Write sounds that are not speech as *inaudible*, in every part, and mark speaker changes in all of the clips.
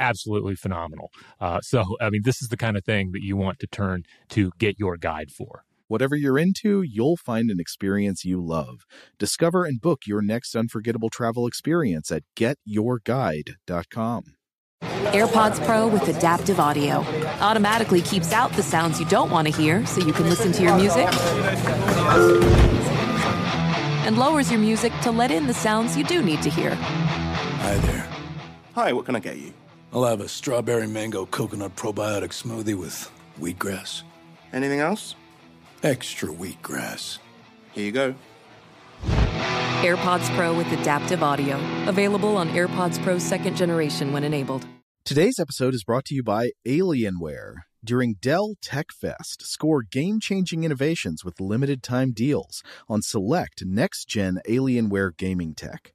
Speaker 1: absolutely phenomenal. Uh, so, I mean, this is the kind of thing that you want to turn to get your guide for.
Speaker 2: Whatever you're into, you'll find an experience you love. Discover and book your next unforgettable travel experience at getyourguide.com.
Speaker 3: AirPods Pro with adaptive audio automatically keeps out the sounds you don't want to hear so you can listen to your music and lowers your music to let in the sounds you do need to hear.
Speaker 4: Hi there.
Speaker 5: Hi, what can I get you?
Speaker 4: I'll have a strawberry mango coconut probiotic smoothie with wheatgrass.
Speaker 5: Anything else?
Speaker 4: Extra wheatgrass.
Speaker 5: Here you go.
Speaker 3: AirPods Pro with adaptive audio. Available on AirPods Pro second generation when enabled.
Speaker 2: Today's episode is brought to you by Alienware. During Dell Tech Fest, score game changing innovations with limited time deals on select next gen Alienware gaming tech.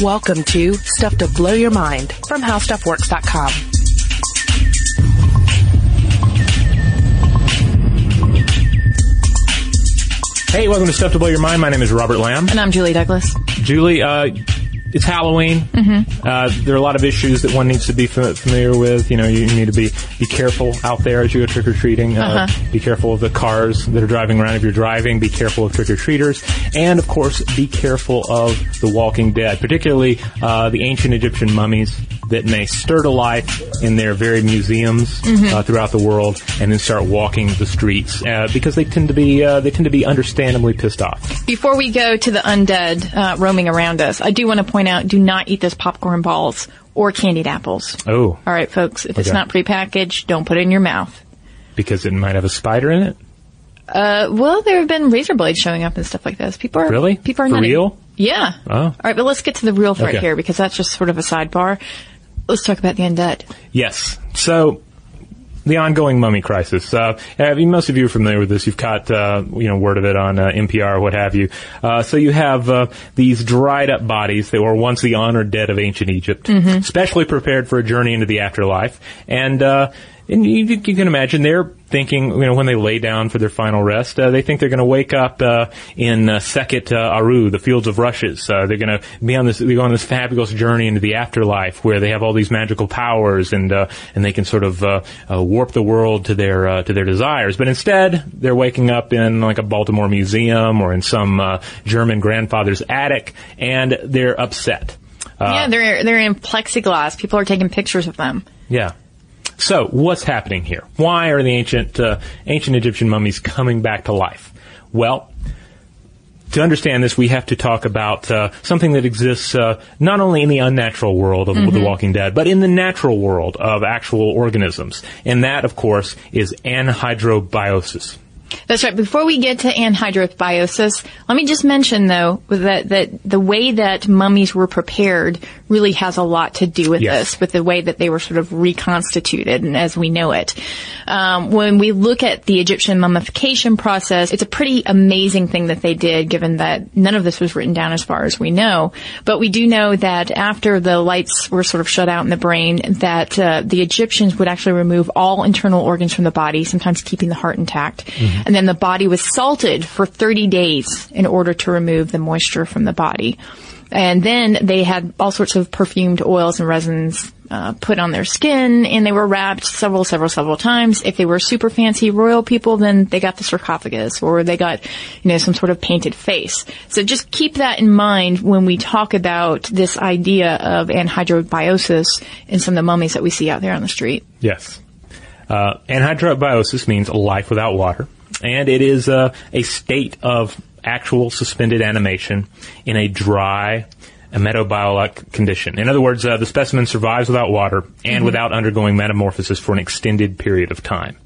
Speaker 6: Welcome to Stuff to Blow Your Mind from HowStuffWorks.com.
Speaker 1: Hey, welcome to Stuff to Blow Your Mind. My name is Robert Lamb.
Speaker 7: And I'm Julie Douglas.
Speaker 1: Julie, uh, it's Halloween. Mm-hmm. Uh, there are a lot of issues that one needs to be f- familiar with. You know, you need to be be careful out there as you go trick or treating. Uh,
Speaker 7: Uh-huh.
Speaker 1: Be careful of the cars that are driving around if you're driving. Be careful of trick or treaters, and of course, be careful of the Walking Dead, particularly uh, the ancient Egyptian mummies that may stir to life in their very museums
Speaker 7: Mm-hmm.
Speaker 1: uh, throughout the world, and then start walking the streets uh, because they tend to be uh, they tend to be understandably pissed off.
Speaker 7: Before we go to the undead uh, roaming around us, I do want to point out: do not eat those popcorn balls or candied apples.
Speaker 1: Oh,
Speaker 7: All right, folks. If it's not prepackaged, don't put it in your mouth.
Speaker 1: because it might have a spider in it.
Speaker 7: Uh, well, there have been razor blades showing up and stuff like this. People are
Speaker 1: Really?
Speaker 7: People are
Speaker 1: For
Speaker 7: nutty.
Speaker 1: real?
Speaker 7: Yeah.
Speaker 1: Oh.
Speaker 7: All right, but let's get to the real threat
Speaker 1: Okay.
Speaker 7: here because that's just sort of a sidebar. Let's talk about the undead.
Speaker 1: Yes. So the ongoing mummy crisis. Uh, I mean, most of you are familiar with this. You've caught, uh, you know, word of it on uh, NPR or what have you. Uh, so you have uh, these dried up bodies that were once the honored dead of ancient Egypt, specially prepared for a journey into the afterlife, and. And you, you can imagine they're thinking, you know, when they lay down for their final rest, uh, they think they're going to wake up uh, in uh, Sekhet uh, Aru, the fields of rushes. Uh, they're going to be on this, they go on this fabulous journey into the afterlife where they have all these magical powers and uh, and they can sort of uh, uh, warp the world to their uh, to their desires. But instead, they're waking up in like a Baltimore museum or in some uh, German grandfather's attic, and they're upset. Uh,
Speaker 7: yeah, they're they're in plexiglass. People are taking pictures of them.
Speaker 1: yeah. So what's happening here? Why are the ancient uh, ancient Egyptian mummies coming back to life? Well, to understand this, we have to talk about uh, something that exists uh, not only in the unnatural world of The Walking Dead, but in the natural world of actual organisms, and that, of course, is anhydrobiosis.
Speaker 7: That's right. Before we get to anhydrobiosis, let me just mention though that that the way that mummies were prepared really has a lot to do with
Speaker 1: Yes.
Speaker 7: this, with the way that they were sort of reconstituted and as we know it. Um, when we look at the Egyptian mummification process, it's a pretty amazing thing that they did, given that none of this was written down as far as we know. But we do know that after the lights were sort of shut out in the brain, that uh, the Egyptians would actually remove all internal organs from the body, sometimes keeping the heart intact, and then the body was salted for 30 days in order to remove the moisture from the body. And then they had all sorts of perfumed oils and resins uh, put on their skin, and they were wrapped several, several, several times. If they were super fancy royal people, then they got the sarcophagus, or they got, you know, some sort of painted face. So just keep that in mind when we talk about this idea of anhydrobiosis in some of the mummies that we see out there on the street.
Speaker 1: Yes. Uh, anhydrobiosis means life without water, and it is uh, a state of actual suspended animation in a dry, ametabolic condition. In other words, uh, the specimen survives without water and without undergoing metamorphosis for an extended period of time.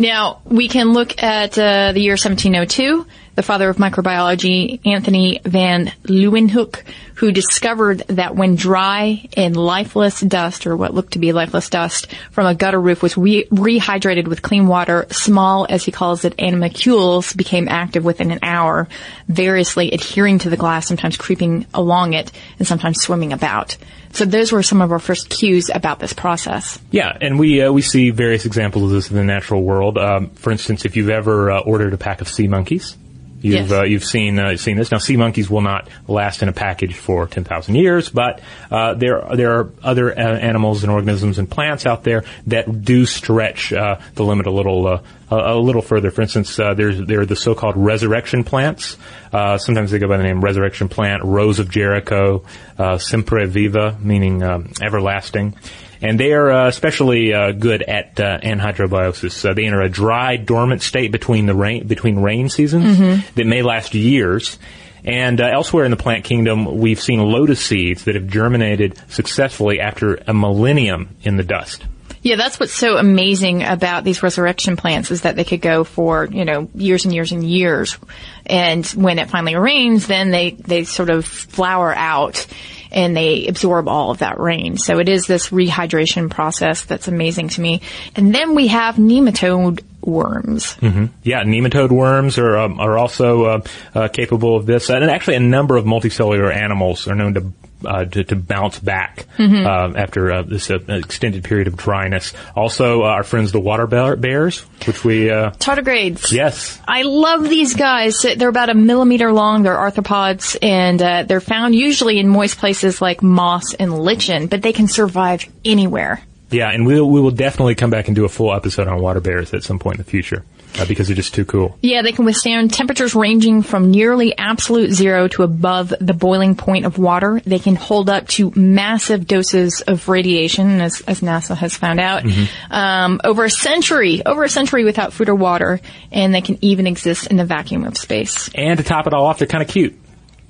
Speaker 7: Now, we can look at uh, the year 1702, the father of microbiology, Anthony van Leeuwenhoek, who discovered that when dry and lifeless dust, or what looked to be lifeless dust, from a gutter roof was re- rehydrated with clean water, small, as he calls it, animalcules became active within an hour, variously adhering to the glass, sometimes creeping along it, and sometimes swimming about. So those were some of our first cues about this process.
Speaker 1: Yeah, and we uh, we see various examples of this in the natural world. Um, for instance, if you've ever uh, ordered a pack of sea monkeys, you've
Speaker 7: Yes.
Speaker 1: uh, you've seen uh, seen this. Now, sea monkeys will not last in a package for ten thousand years, but uh, there there are other uh, animals and organisms and plants out there that do stretch uh, the limit a little. Uh, a, little further. For instance, uh, there's there are the so-called resurrection plants. Uh, sometimes they go by the name resurrection plant, Rose of Jericho, uh, Sempre Viva, meaning um, everlasting. And they are uh, especially uh, good at uh, anhydrobiosis. They enter a dry, dormant state between the rain between rain seasons that may last years. And uh, elsewhere in the plant kingdom, we've seen lotus seeds that have germinated successfully after a millennium in the dust.
Speaker 7: Yeah, that's what's so amazing about these resurrection plants is that they could go for, you know, years and years and years. And when it finally rains, then they, they sort of flower out and they absorb all of that rain. So it is this rehydration process that's amazing to me. And then we have nematode worms.
Speaker 1: Yeah, nematode worms are um, are also uh, uh, capable of this, and actually a number of multicellular animals are known to. Uh, to, to bounce back uh, after uh, this uh, extended period of dryness. Also, uh, our friends the water bear- bears, which we uh,
Speaker 7: Tardigrades.
Speaker 1: yes,
Speaker 7: I love these guys. They're about a millimeter long. They're arthropods, and uh, they're found usually in moist places like moss and lichen, but they can survive anywhere.
Speaker 1: yeah, and we we will definitely come back and do a full episode on water bears at some point in the future uh, because they're just too cool.
Speaker 7: Yeah, they can withstand temperatures ranging from nearly absolute zero to above the boiling point of water. They can hold up to massive doses of radiation, as, as NASA has found out, um, over a century, over a century without food or water, and they can even exist in the vacuum of space.
Speaker 1: And to top it all off, they're kind of cute.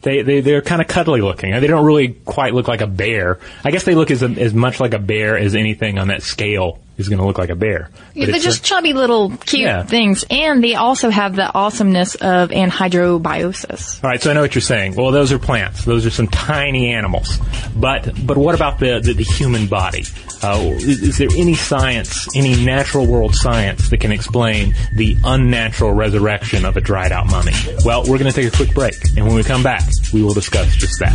Speaker 1: They, they, they're kind of cuddly looking. They don't really quite look like a bear. I guess they look as, as much like a bear as anything on that scale is going to look like a bear.
Speaker 7: Yeah, they're just
Speaker 1: a-
Speaker 7: chubby little cute
Speaker 1: Yeah.
Speaker 7: things, and they also have the awesomeness of anhydrobiosis.
Speaker 1: all right, so I know what you're saying. Well, those are plants. Those are some tiny animals. But but what about the the, the human body? Uh, is, is there any science, any natural world science that can explain the unnatural resurrection of a dried out mummy? Well, we're going to take a quick break, and when we come back, we will discuss just that.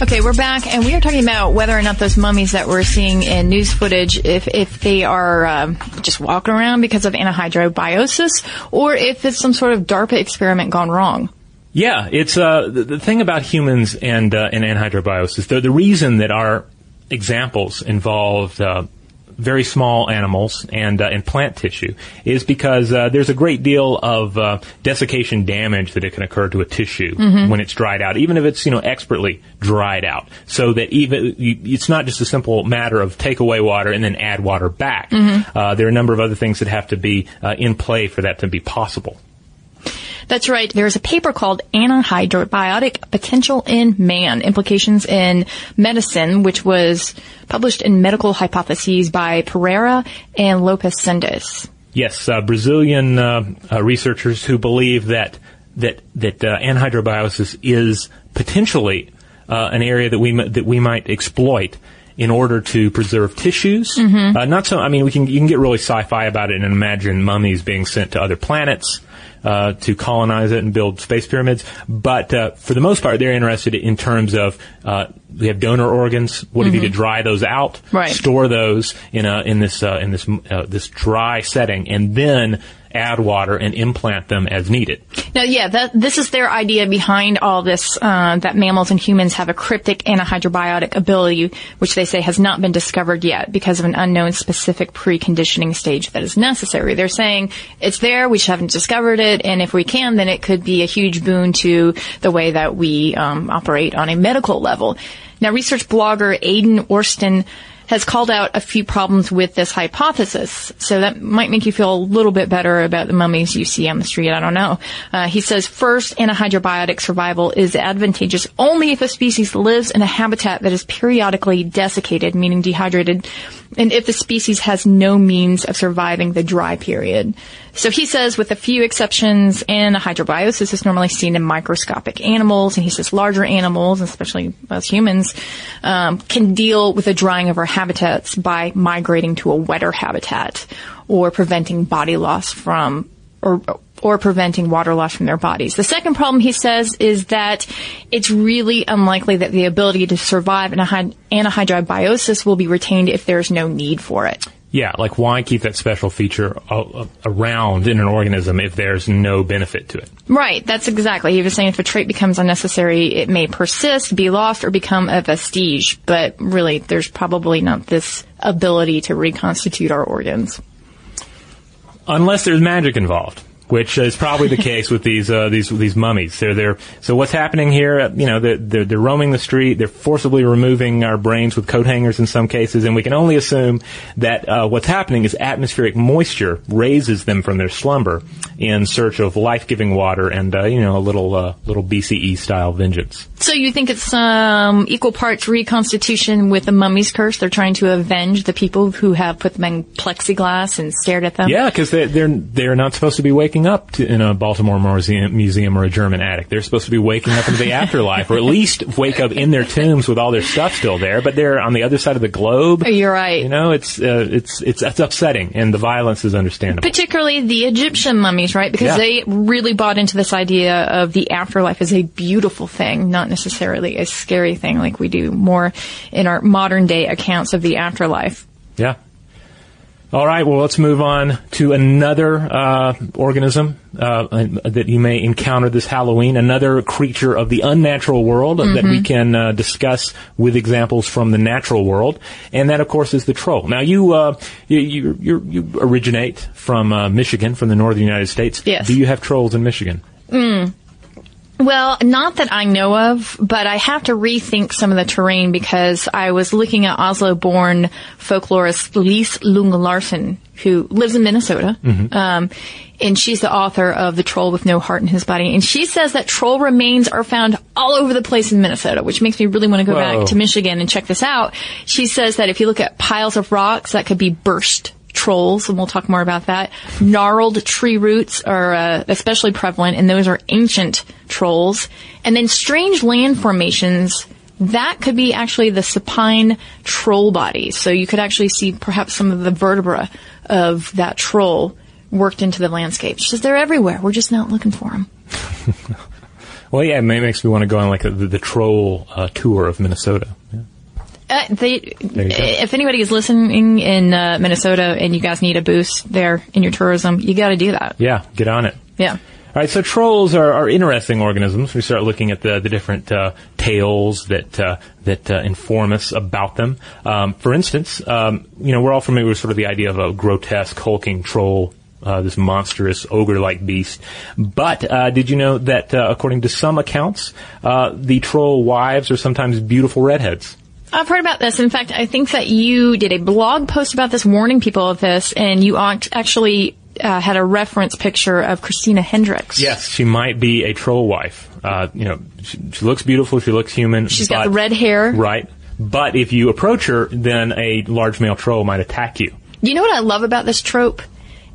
Speaker 7: Okay, we're back, and we are talking about whether or not those mummies that we're seeing in news footage, if if they are um, just walking around because of anhydrobiosis, or if it's some sort of DARPA experiment gone wrong.
Speaker 1: Yeah, it's uh, the, the thing about humans and uh, and anhydrobiosis. The, the reason that our examples involved uh, very small animals and uh, and plant tissue is because uh, there's a great deal of uh, desiccation damage that it can occur to a tissue
Speaker 8: Mhm.
Speaker 1: when it's dried out, even if it's you know expertly dried out. So that even you, it's not just a simple matter of take away water and then add water back.
Speaker 7: Mhm.
Speaker 1: Uh, there are a number of other things that have to be uh, in play for that to be possible.
Speaker 7: That's right. There's a paper called Anhydrobiotic Potential in Man, Implications in Medicine, which was published in Medical Hypotheses by Pereira and Lopez Sendes.
Speaker 1: Yes, uh, Brazilian uh, uh, researchers who believe that that that uh, anhydrobiosis is potentially uh, an area that we m- that we might exploit in order to preserve tissues.
Speaker 8: Mhm.
Speaker 1: Uh, not so. I mean, we can you can get really sci-fi about it and imagine mummies being sent to other planets. Uh, to colonize it and build space pyramids, but uh, for the most part, they're interested in terms of uh, we have donor organs. What if you
Speaker 7: Mhm.
Speaker 1: could dry those out,
Speaker 7: Right.
Speaker 1: store those in a in this uh, in this uh, this dry setting, and then add water and implant them as needed.
Speaker 7: Now, yeah, that, this is their idea behind all this, uh, that mammals and humans have a cryptic anhydrobiotic ability, which they say has not been discovered yet because of an unknown specific preconditioning stage that is necessary. They're saying it's there, we just haven't discovered it, and if we can, then it could be a huge boon to the way that we um, operate on a medical level. Now, research blogger Aydin Örstan has called out a few problems with this hypothesis. So that might make you feel a little bit better about the mummies you see on the street. I don't know. Uh, he says first, anhydrobiotic survival is advantageous only if a species lives in a habitat that is periodically desiccated, meaning dehydrated, and if the species has no means of surviving the dry period. So he says, with a few exceptions, anhydrobiosis is normally seen in microscopic animals, and he says larger animals, especially us humans, um, can deal with the drying of our habitats by migrating to a wetter habitat or preventing body loss from or or preventing water loss from their bodies. The second problem he says is that it's really unlikely that the ability to survive in a hy- anhydrobiosis will be retained if there's no need for it.
Speaker 1: Yeah, like why keep that special feature uh, around in an organism if there's no benefit to it?
Speaker 7: Right, that's exactly. He was saying if a trait becomes unnecessary, it may persist, be lost, or become a vestige. But really, there's probably not this ability to reconstitute our organs.
Speaker 1: Unless there's magic involved, which is probably the case with these uh, these these mummies. They're they're so what's happening here? uh, You know, they're, they're they're roaming the street. They're forcibly removing our brains with coat hangers in some cases, and we can only assume that uh, what's happening is atmospheric moisture raises them from their slumber in search of life giving water and uh, you know a little uh, little BCE style vengeance.
Speaker 7: So you think it's um, equal parts reconstitution with the mummy's curse? They're trying to avenge the people who have put them in plexiglass and stared at them.
Speaker 1: Yeah, because they, they're they're not supposed to be waking up to, in a Baltimore museum, museum or a German attic. They're supposed to be waking up into the afterlife, or at least wake up in their tombs with all their stuff still there. But they're on the other side of the globe.
Speaker 7: You're right.
Speaker 1: You know, it's uh, it's it's it's upsetting, and the violence is understandable.
Speaker 7: Particularly the Egyptian mummies, right? Because
Speaker 1: Yeah.
Speaker 7: they really bought into this idea of the afterlife as a beautiful thing, not necessarily a scary thing like we do more in our modern day accounts of the afterlife.
Speaker 1: Yeah. All right. Well, let's move on to another uh, organism uh, that you may encounter this Halloween. Another creature of the unnatural world that we
Speaker 8: Mhm.
Speaker 1: can uh, discuss with examples from the natural world, and that, of course, is the troll. Now, you uh, you, you, you you originate from uh, Michigan, from the northern United States.
Speaker 7: Yes.
Speaker 1: Do you have trolls in Michigan?
Speaker 7: Mm. Well, not that I know of, but I have to rethink some of the terrain because I was looking at Oslo-born folklorist Lise Lunge-Larsen, who lives in Minnesota.
Speaker 8: Mhm.
Speaker 7: Um, and she's the author of The Troll with No Heart in His Body. And she says that troll remains are found all over the place in Minnesota, which makes me really want to go
Speaker 8: Whoa.
Speaker 7: back to Michigan and check this out. She says that if you look at piles of rocks, that could be burst trolls, and we'll talk more about that. Gnarled tree roots are uh, especially prevalent, and those are ancient trolls. And then strange land formations, that could be actually the supine troll bodies. So you could actually see perhaps some of the vertebra of that troll worked into the landscape. Says they're everywhere. We're just not looking for them. *laughs*
Speaker 1: Well, yeah, it makes me want to go on like a, the, the troll uh, tour of Minnesota.
Speaker 7: Uh, they, if anybody is listening in uh, Minnesota and you guys need a boost there in your tourism, you got to do that.
Speaker 1: Yeah, get on it.
Speaker 7: Yeah.
Speaker 1: All right, so trolls are, are interesting organisms. We start looking at the, the different uh, tales that uh, that uh, inform us about them. Um, for instance, um, you know, we're all familiar with sort of the idea of a grotesque, hulking troll. Uh, this monstrous ogre-like beast. But uh, did you know that, uh, according to some accounts, uh, the troll wives are sometimes beautiful redheads?
Speaker 7: I've heard about this. In fact, I think that you did a blog post about this, warning people of this, and you actually uh, had a reference picture of Christina Hendricks.
Speaker 1: Yes, she might be a troll wife. Uh, you know, she, she looks beautiful. She looks human.
Speaker 7: She's got the red hair.
Speaker 1: Right. But if you approach her, then a large male troll might attack you.
Speaker 7: You know what I love about this trope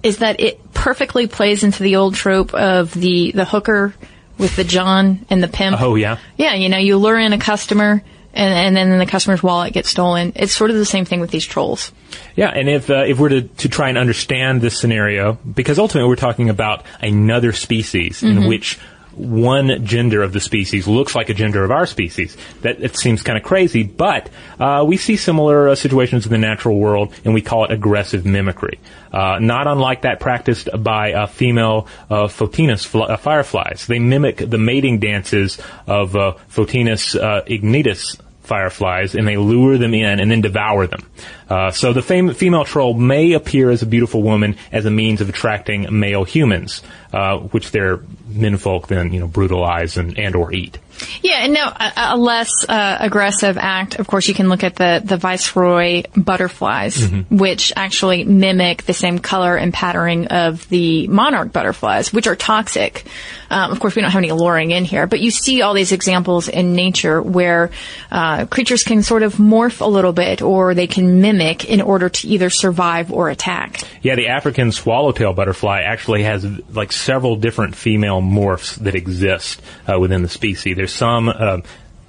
Speaker 7: is that it perfectly plays into the old trope of the the hooker with the John and the pimp.
Speaker 1: Oh, yeah.
Speaker 7: Yeah, you know, you lure in a customer. And, and then the customer's wallet gets stolen. It's sort of the same thing with these trolls.
Speaker 1: Yeah, and if uh, if we're to, to try and understand this scenario, because ultimately we're talking about another species in
Speaker 7: Mhm.
Speaker 1: which one gender of the species looks like a gender of our species. That it seems kind of crazy, but uh, we see similar uh, situations in the natural world, and we call it aggressive mimicry. Uh, not unlike that practiced by female uh, Photinus fl- uh, fireflies. They mimic the mating dances of uh, Photinus ignitus fireflies and they lure them in and then devour them. Uh, so the fam- female troll may appear as a beautiful woman as a means of attracting male humans, uh, which their menfolk then you know brutalize and and or eat.
Speaker 7: Yeah, and no, a, a less uh, aggressive act. Of course, you can look at the the viceroy butterflies,
Speaker 1: Mhm.
Speaker 7: which actually mimic the same color and patterning of the monarch butterflies, which are toxic. Um, of course, we don't have any luring in here, but you see all these examples in nature where uh, creatures can sort of morph a little bit, or they can mimic in order to either survive or attack.
Speaker 1: Yeah, the African swallowtail butterfly actually has like several different female morphs that exist uh, within the species. There's some uh,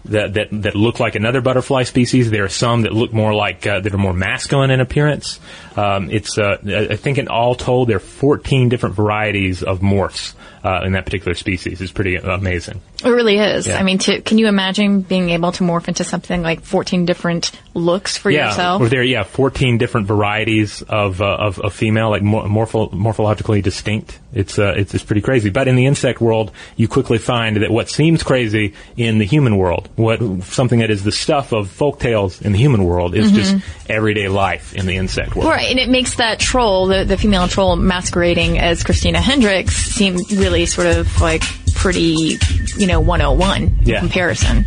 Speaker 1: that, that that look like another butterfly species. There are some that look more like uh, that are more masculine in appearance. Um, it's uh, I think in all told there are 14 different varieties of morphs uh, in that particular species. It's pretty amazing.
Speaker 7: It really is.
Speaker 1: Yeah.
Speaker 7: I mean, to, can you imagine being able to morph into something like 14 different looks for
Speaker 1: yeah,
Speaker 7: yourself?
Speaker 1: Or there, yeah, 14 different varieties of, uh, of, of female, like mor- morpho- morphologically distinct. It's, uh, it's, it's pretty crazy. But in the insect world, you quickly find that what seems crazy in the human world, what, something that is the stuff of folk tales in the human world is
Speaker 7: Mhm.
Speaker 1: just everyday life in the insect world.
Speaker 7: Right. Right, and it makes that troll, the, the female troll masquerading as Christina Hendricks, seem really sort of like pretty, you know, 101 in
Speaker 1: Yeah.
Speaker 7: comparison.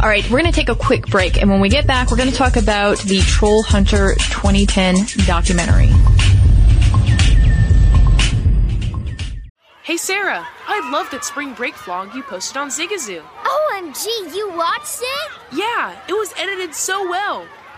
Speaker 7: All right, we're going to take a quick break, and when we get back, we're going to talk about the Troll Hunter 2010 documentary.
Speaker 8: Hey Sarah, I love that spring break vlog you posted on Zigazoo.
Speaker 9: OMG, you watched it?
Speaker 8: Yeah, it was edited so well.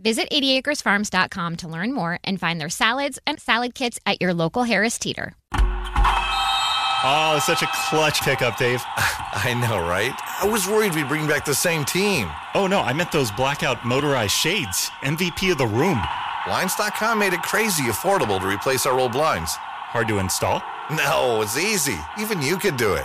Speaker 10: Visit 80acresfarms.com to learn more and find their salads and salad kits at your local Harris Teeter.
Speaker 11: Oh, such a clutch pickup, Dave. *laughs* I know, right? I was worried we'd bring back the same team. Oh, no, I meant those blackout motorized shades. MVP of the room.
Speaker 12: Blinds.com made it crazy affordable to replace our old blinds.
Speaker 11: Hard to install?
Speaker 12: No, it's easy. Even you could do it.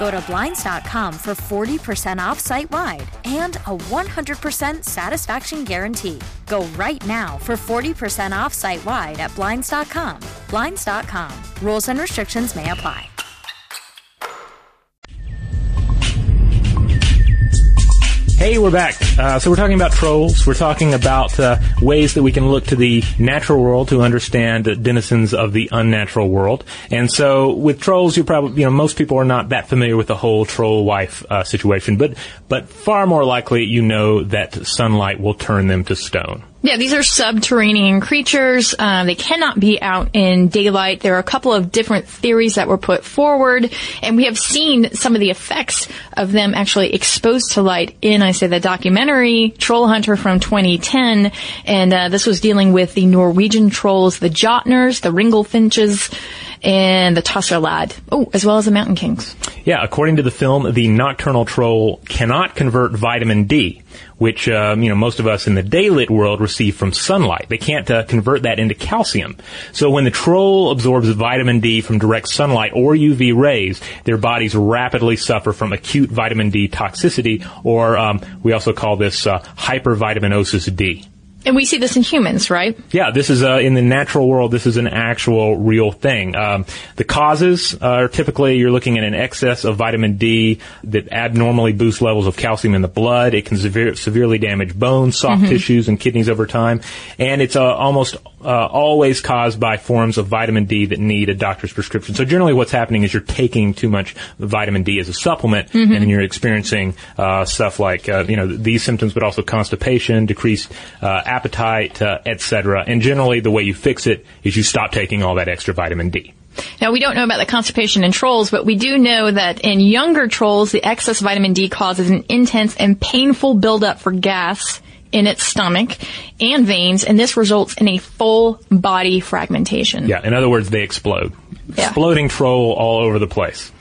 Speaker 13: Go to Blinds.com for 40% off site wide and a 100% satisfaction guarantee. Go right now for 40% off site wide at Blinds.com. Blinds.com. Rules and restrictions may apply.
Speaker 1: Hey, we're back. Uh, so we're talking about trolls. We're talking about uh, ways that we can look to the natural world to understand uh, denizens of the unnatural world. And so with trolls, you probably, you know, most people are not that familiar with the whole troll wife uh, situation, but but far more likely, you know that sunlight will turn them to stone.
Speaker 7: Yeah, these are subterranean creatures. Uh, they cannot be out in daylight. There are a couple of different theories that were put forward, and we have seen some of the effects of them actually exposed to light in, I say, the documentary Troll Hunter from 2010, and uh, this was dealing with the Norwegian trolls, the Jotners, the Ringlefinches, and the Tusseladd. Oh, as well as the Mountain Kings.
Speaker 1: Yeah, according to the film, the nocturnal troll cannot convert vitamin D, which um, you know most of us in the daylit world receive from sunlight. They can't uh, convert that into calcium. So when the troll absorbs vitamin D from direct sunlight or UV rays, their bodies rapidly suffer from acute vitamin D toxicity, or um, we also call this uh, hypervitaminosis D.
Speaker 7: And we see this in humans, right?
Speaker 1: Yeah, this is uh, in the natural world. This is an actual real thing. Um, the causes are typically you're looking at an excess of vitamin D that abnormally boosts levels of calcium in the blood. It can severe, severely damage bones, soft
Speaker 14: Mhm.
Speaker 1: tissues, and kidneys over time. And it's uh, almost uh, always caused by forms of vitamin D that need a doctor's prescription. So generally, what's happening is you're taking too much vitamin D as a supplement,
Speaker 14: Mhm.
Speaker 1: and then you're experiencing uh, stuff like uh, you know these symptoms, but also constipation, decreased uh, appetite, uh, etc. And generally, the way you fix it is you stop taking all that extra vitamin D.
Speaker 7: Now, we don't know about the constipation in trolls, but we do know that in younger trolls, the excess vitamin D causes an intense and painful buildup for gas in its stomach and veins, and this results in a full body fragmentation.
Speaker 1: Yeah, in other words, they explode.
Speaker 7: Yeah.
Speaker 1: Exploding troll all over the place.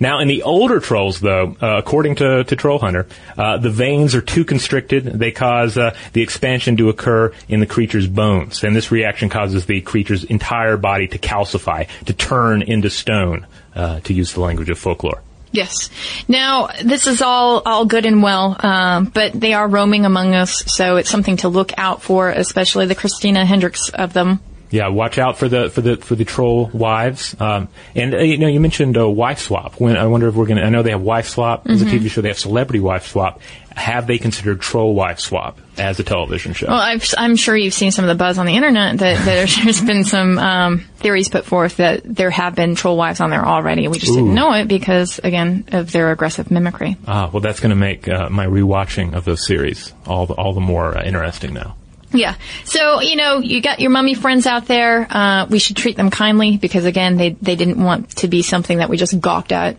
Speaker 1: Now, in the older trolls, though, uh, according to, to Troll Hunter, uh, the veins are too constricted. They cause uh, the expansion to occur in the creature's bones, and this reaction causes the creature's entire body to calcify, to turn into stone, uh, to use the language of folklore.
Speaker 7: Yes. Now, this is all, all good and well, um, but they are roaming among us, so it's something to look out for, especially the Christina Hendricks of them.
Speaker 1: Yeah, watch out for the for the for the troll wives. Um, and uh, you know, you mentioned uh, wife swap. When I wonder if we're going to. I know they have wife swap as
Speaker 7: Mhm.
Speaker 1: a TV show. They have celebrity wife swap. Have they considered troll wife swap as a television show?
Speaker 7: Well, I've, I'm sure you've seen some of the buzz on the internet that, that there's, *laughs* there's been some um, theories put forth that there have been troll wives on there already. We just
Speaker 1: Ooh.
Speaker 7: didn't know it because, again, of their aggressive mimicry.
Speaker 1: Ah, well, that's going to make uh, my rewatching of those series all the, all the more uh, interesting now.
Speaker 7: Yeah. So, you know, you got your mummy friends out there. Uh, we should treat them kindly because, again, they, they didn't want to be something that we just gawked at.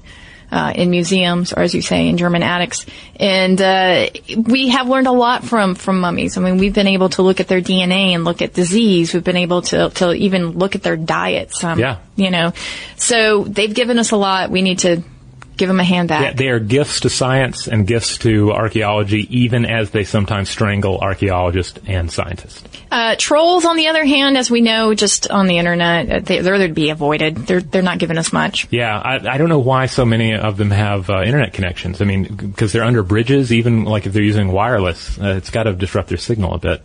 Speaker 7: Uh, in museums, or as you say, in German attics, and uh, we have learned a lot from from mummies. I mean, we've been able to look at their DNA and look at disease. We've been able to to even look at their diets. Um,
Speaker 1: Yeah.
Speaker 7: you know, so they've given us a lot. We need to give them a hand back.
Speaker 1: Yeah, they are gifts to science and gifts to archaeology, even as they sometimes strangle archaeologists and scientists.
Speaker 7: Uh, trolls, on the other hand, as we know, just on the internet, uh, they, they're to be avoided. They're they're not giving us much.
Speaker 1: Yeah, I, I don't know why so many of them have uh, internet connections. I mean, because they're under bridges, even like if they're using wireless, uh, it's got to disrupt their signal a bit.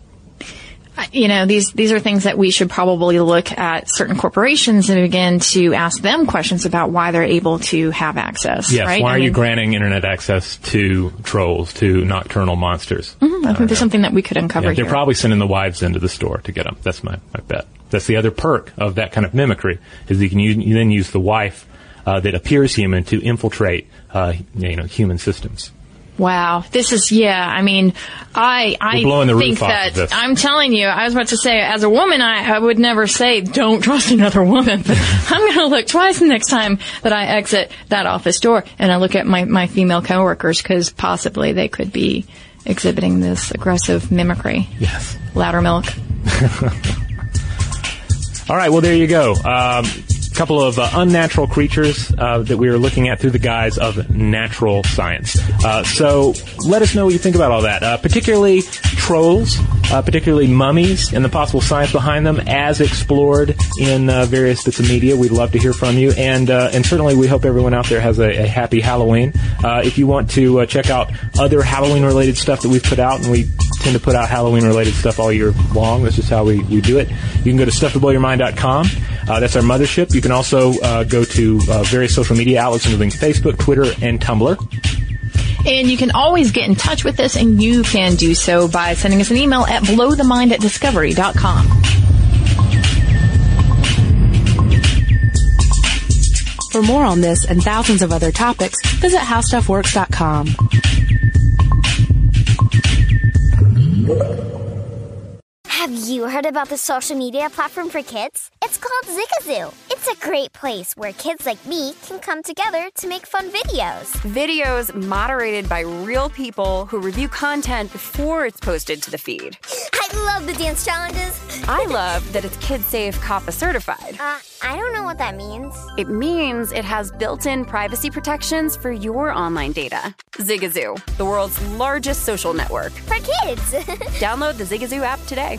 Speaker 7: Uh, You know, these these are things that we should probably look at certain corporations and begin to ask them questions about why they're able to have access.
Speaker 1: Yes,
Speaker 7: right?
Speaker 1: why
Speaker 7: I
Speaker 1: are you granting internet access to trolls, to nocturnal monsters?
Speaker 7: mhm, I think there's something that we could uncover
Speaker 1: Yeah, they're
Speaker 7: here.
Speaker 1: probably sending the wives into the store to get them. That's my, my bet. That's the other perk of that kind of mimicry is you can use, you then use the wife uh, that appears human to infiltrate uh, you know human systems.
Speaker 7: Wow, this is yeah. I mean, I I
Speaker 1: blowing the
Speaker 7: think
Speaker 1: roof off
Speaker 7: that. I'm telling you. I was about to say, as a woman, I, I would never say don't trust another woman, but *laughs* I'm going to look twice the next time that I exit that office door and I look at my my female coworkers because possibly they could be exhibiting this aggressive mimicry.
Speaker 1: Yes,
Speaker 7: louder milk. *laughs*
Speaker 1: All right, well there you go. Um, couple of uh, unnatural creatures uh, that we are looking at through the guise of natural science. Uh, so let us know what you think about all that, uh, particularly trolls, uh, particularly mummies, and the possible science behind them as explored in uh, various bits of media. We'd love to hear from you, and uh, and certainly we hope everyone out there has a, a happy Halloween. Uh, if you want to check out other Halloween-related stuff that we've put out, and we tend to put out Halloween-related stuff all year long. That's just how we, we do it. You can go to stufftoblowyourmind.com. Uh, that's our mothership. You can also uh, go to uh, various social media outlets, including Facebook, Twitter, and Tumblr.
Speaker 7: And you can always get in touch with us, and you can do so by sending us an email at blowthemind at discovery.com.
Speaker 6: For more on this and thousands of other topics, visit howstuffworks.com.
Speaker 9: Have you heard about the social media platform for kids? It's called Zigazoo. It's a great place where kids like me can come together to make fun videos.
Speaker 15: Videos moderated by real people who review content before it's posted to the feed. *gasps* *gasps* *laughs*
Speaker 9: I love the dance challenges.
Speaker 15: I love that it's kid safe COPPA certified.
Speaker 9: Uh, I don't know what that means.
Speaker 15: It means it has built in privacy protections for your online data. Zigazoo, the world's largest social network.
Speaker 9: For kids. *laughs*
Speaker 15: Download the Zigazoo app today.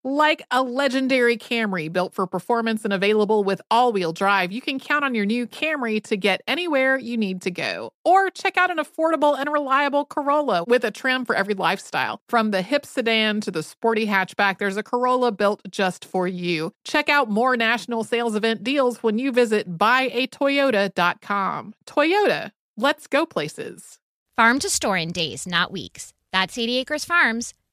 Speaker 16: Like a legendary Camry built for performance and available with all wheel drive, you can count on your new Camry to get anywhere you need to go. Or check out an affordable and reliable Corolla with a trim for every lifestyle. From the hip sedan to the sporty hatchback, there's a Corolla built just for you. Check out more national sales event deals when you visit buyatoyota.com. Toyota, let's go places.
Speaker 10: Farm to store in days, not weeks. That's 80 Acres Farms.